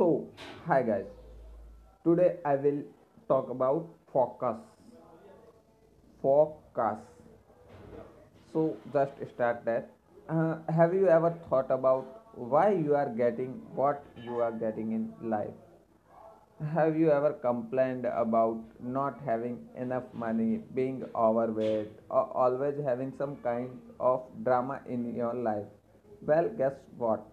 So, hi guys. Today I will talk about focus. Focus. So, just start that. Uh, have you ever thought about why you are getting what you are getting in life? Have you ever complained about not having enough money, being overweight, or always having some kind of drama in your life? Well, guess what?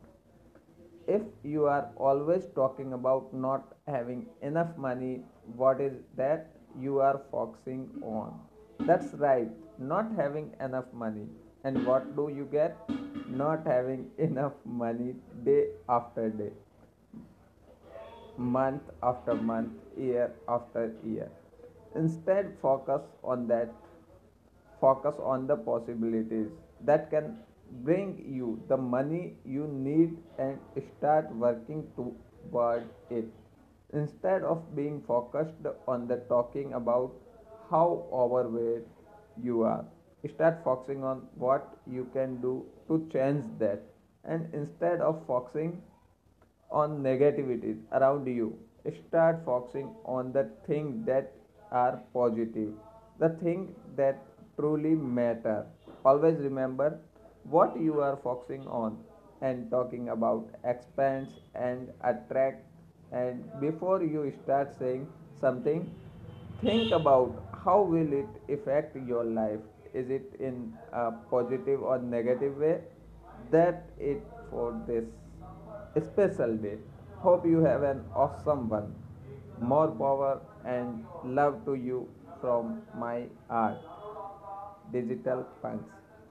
If you are always talking about not having enough money what is that? You are focusing on. That's right. Not having enough money. And what do you get? Not having enough money day after day. Month after month year after year. Instead focus on that. Focus on the possibilities that can bring you the money you need and start working toward it. Instead of being focused on the talking about how overweight you are start focusing on what you can do to change that. And instead of focusing on negativities around you start focusing on the things that are positive the things that truly matter. Always remember what you are focusing on and talking about expands and attract and before you start saying something think about how will it affect your life? Is it in a positive or negative way? That it for this special day. Hope you have an awesome one. More power and love to you from my art digital punks